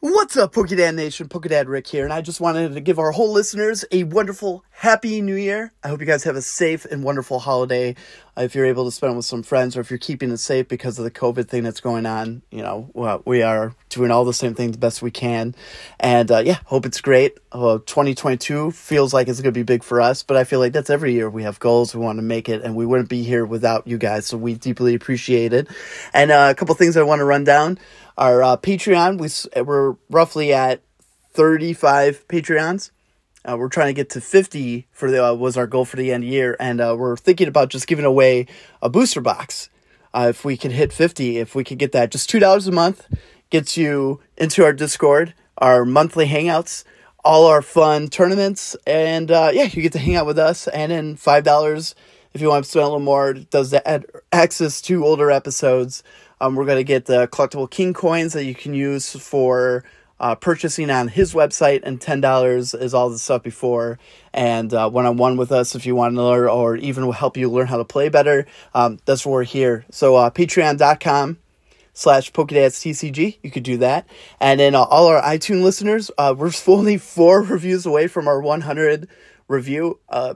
What's up, Pokedad Nation? Pokedad Rick here, and I just wanted to give our whole listeners a wonderful, happy new year. I hope you guys have a safe and wonderful holiday. Uh, if you're able to spend it with some friends, or if you're keeping it safe because of the COVID thing that's going on, you know, well, we are doing all the same things best we can. And uh, yeah, hope it's great. Uh, 2022 feels like it's going to be big for us, but I feel like that's every year. We have goals, we want to make it, and we wouldn't be here without you guys, so we deeply appreciate it. And uh, a couple things I want to run down. Our uh, Patreon, we, we're roughly at 35 Patreons. Uh, we're trying to get to 50 for the uh, was our goal for the end year, and uh, we're thinking about just giving away a booster box. Uh, if we could hit 50, if we could get that, just two dollars a month gets you into our Discord, our monthly hangouts, all our fun tournaments, and uh, yeah, you get to hang out with us. And then five dollars if you want to spend a little more, does that add access to older episodes. Um, we're going to get the collectible king coins that you can use for uh, purchasing on his website, and ten dollars is all the stuff before. And one on one with us if you want to learn, or even help you learn how to play better. Um, that's why we're here. So uh, Patreon.com slash TCG. You could do that. And then uh, all our iTunes listeners, uh, we're only four reviews away from our 100 review. Uh,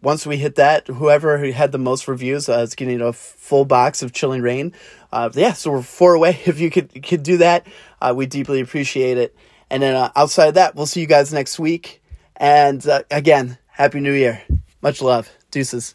once we hit that, whoever had the most reviews uh, is getting a full box of Chilling Reign. Uh, yeah, so we're four away. If you could could do that, uh, we deeply appreciate it. And then uh, outside of that, we'll see you guys next week. And uh, again, Happy New Year. Much love. Deuces.